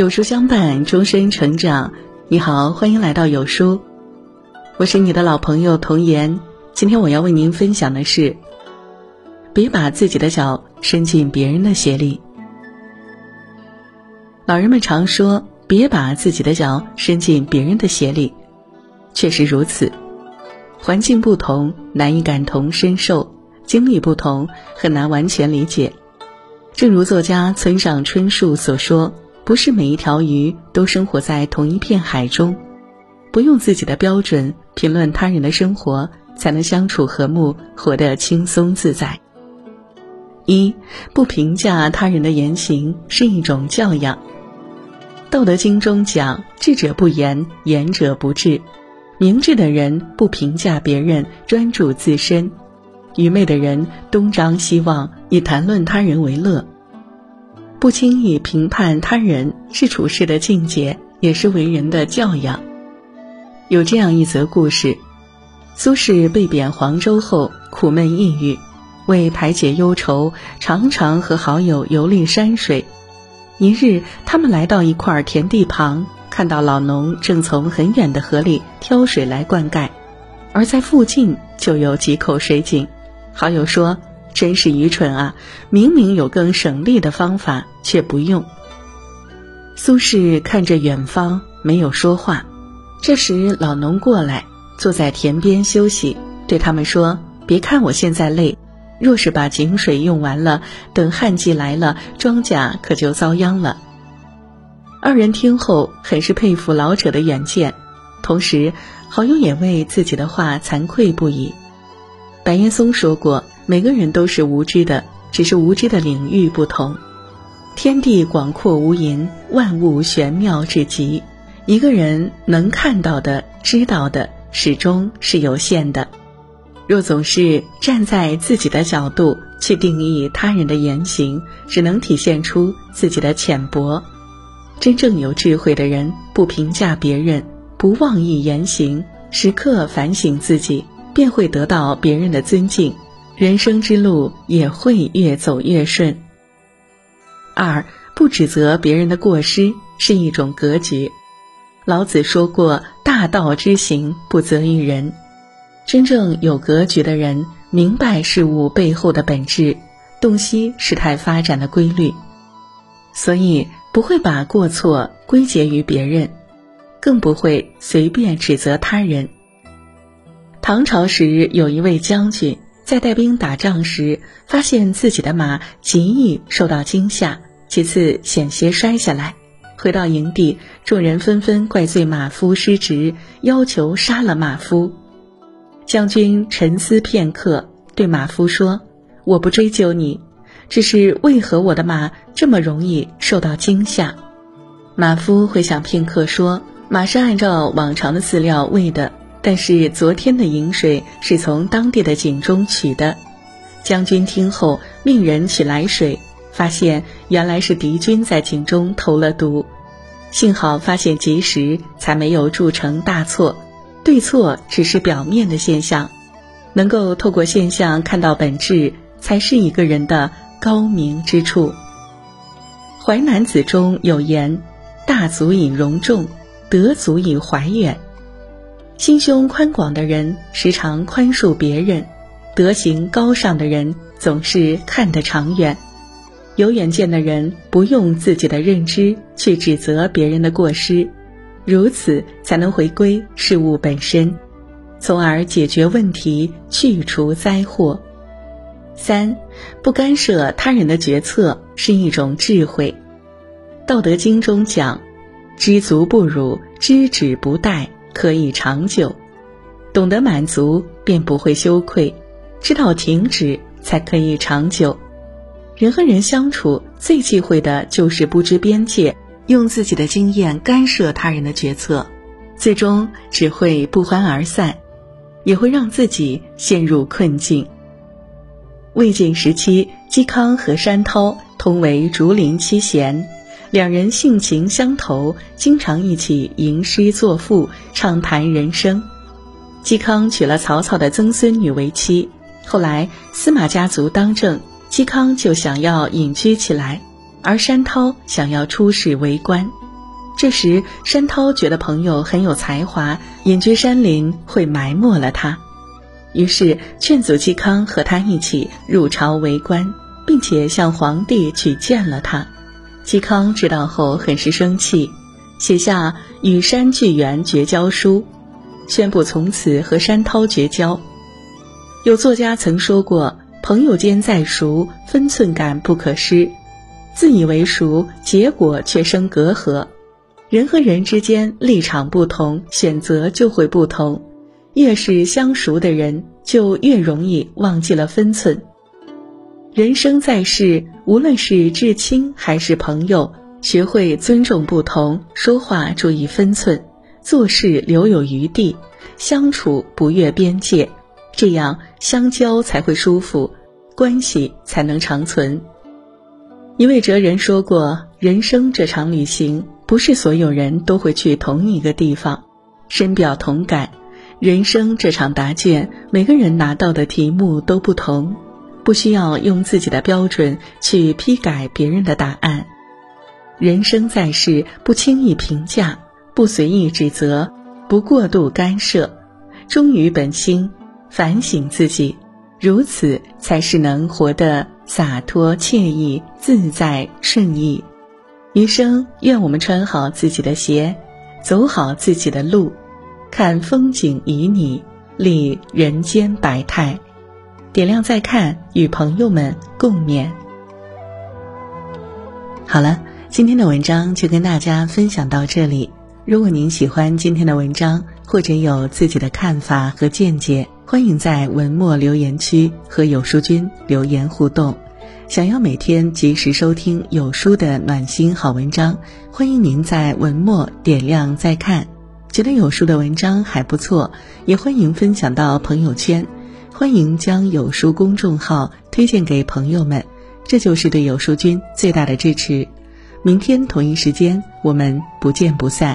有书相伴，终身成长。你好，欢迎来到有书，我是你的老朋友童言。今天我要为您分享的是：别把自己的脚伸进别人的鞋里。老人们常说，别把自己的脚伸进别人的鞋里，确实如此。环境不同，难以感同身受；经历不同，很难完全理解。正如作家村上春树所说。不是每一条鱼都生活在同一片海中，不用自己的标准评论他人的生活，才能相处和睦，活得轻松自在。一不评价他人的言行是一种教养，《道德经》中讲：“智者不言，言者不智。”明智的人不评价别人，专注自身；愚昧的人东张西望，以谈论他人为乐。不轻易评判他人是处事的境界，也是为人的教养。有这样一则故事：苏轼被贬黄州后，苦闷抑郁，为排解忧愁，常常和好友游历山水。一日，他们来到一块田地旁，看到老农正从很远的河里挑水来灌溉，而在附近就有几口水井。好友说。真是愚蠢啊！明明有更省力的方法，却不用。苏轼看着远方，没有说话。这时，老农过来，坐在田边休息，对他们说：“别看我现在累，若是把井水用完了，等旱季来了，庄稼可就遭殃了。”二人听后，很是佩服老者的远见，同时，好友也为自己的话惭愧不已。白岩松说过。每个人都是无知的，只是无知的领域不同。天地广阔无垠，万物玄妙至极。一个人能看到的、知道的，始终是有限的。若总是站在自己的角度去定义他人的言行，只能体现出自己的浅薄。真正有智慧的人，不评价别人，不妄议言行，时刻反省自己，便会得到别人的尊敬。人生之路也会越走越顺。二不指责别人的过失是一种格局。老子说过：“大道之行，不责于人。”真正有格局的人，明白事物背后的本质，洞悉事态发展的规律，所以不会把过错归结于别人，更不会随便指责他人。唐朝时有一位将军。在带兵打仗时，发现自己的马极易受到惊吓，几次险些摔下来。回到营地，众人纷纷怪罪马夫失职，要求杀了马夫。将军沉思片刻，对马夫说：“我不追究你，只是为何我的马这么容易受到惊吓？”马夫回想片刻说：“马是按照往常的饲料喂的。”但是昨天的饮水是从当地的井中取的。将军听后，命人取来水，发现原来是敌军在井中投了毒。幸好发现及时，才没有铸成大错。对错只是表面的现象，能够透过现象看到本质，才是一个人的高明之处。《淮南子》中有言：“大足以容众，德足以怀远。”心胸宽广的人时常宽恕别人，德行高尚的人总是看得长远。有远见的人不用自己的认知去指责别人的过失，如此才能回归事物本身，从而解决问题，去除灾祸。三，不干涉他人的决策是一种智慧。《道德经》中讲：“知足不辱，知止不殆。”可以长久，懂得满足便不会羞愧，知道停止才可以长久。人和人相处最忌讳的就是不知边界，用自己的经验干涉他人的决策，最终只会不欢而散，也会让自己陷入困境。魏晋时期，嵇康和山涛同为竹林七贤。两人性情相投，经常一起吟诗作赋，畅谈人生。嵇康娶了曹操的曾孙女为妻，后来司马家族当政，嵇康就想要隐居起来，而山涛想要出仕为官。这时，山涛觉得朋友很有才华，隐居山林会埋没了他，于是劝阻嵇康和他一起入朝为官，并且向皇帝举荐了他。嵇康知道后很是生气，写下与山巨源绝交书，宣布从此和山涛绝交。有作家曾说过：“朋友间再熟，分寸感不可失；自以为熟，结果却生隔阂。人和人之间立场不同，选择就会不同。越是相熟的人，就越容易忘记了分寸。人生在世，无论是至亲还是朋友，学会尊重不同，说话注意分寸，做事留有余地，相处不越边界。”这样相交才会舒服，关系才能长存。一位哲人说过：“人生这场旅行，不是所有人都会去同一个地方。”深表同感。人生这场答卷，每个人拿到的题目都不同，不需要用自己的标准去批改别人的答案。人生在世，不轻易评价，不随意指责，不过度干涉，忠于本心。反省自己，如此才是能活得洒脱、惬意、自在、顺意。余生，愿我们穿好自己的鞋，走好自己的路，看风景旖旎，历人间百态。点亮再看，与朋友们共勉。好了，今天的文章就跟大家分享到这里。如果您喜欢今天的文章，或者有自己的看法和见解，欢迎在文末留言区和有书君留言互动。想要每天及时收听有书的暖心好文章，欢迎您在文末点亮再看。觉得有书的文章还不错，也欢迎分享到朋友圈。欢迎将有书公众号推荐给朋友们，这就是对有书君最大的支持。明天同一时间，我们不见不散。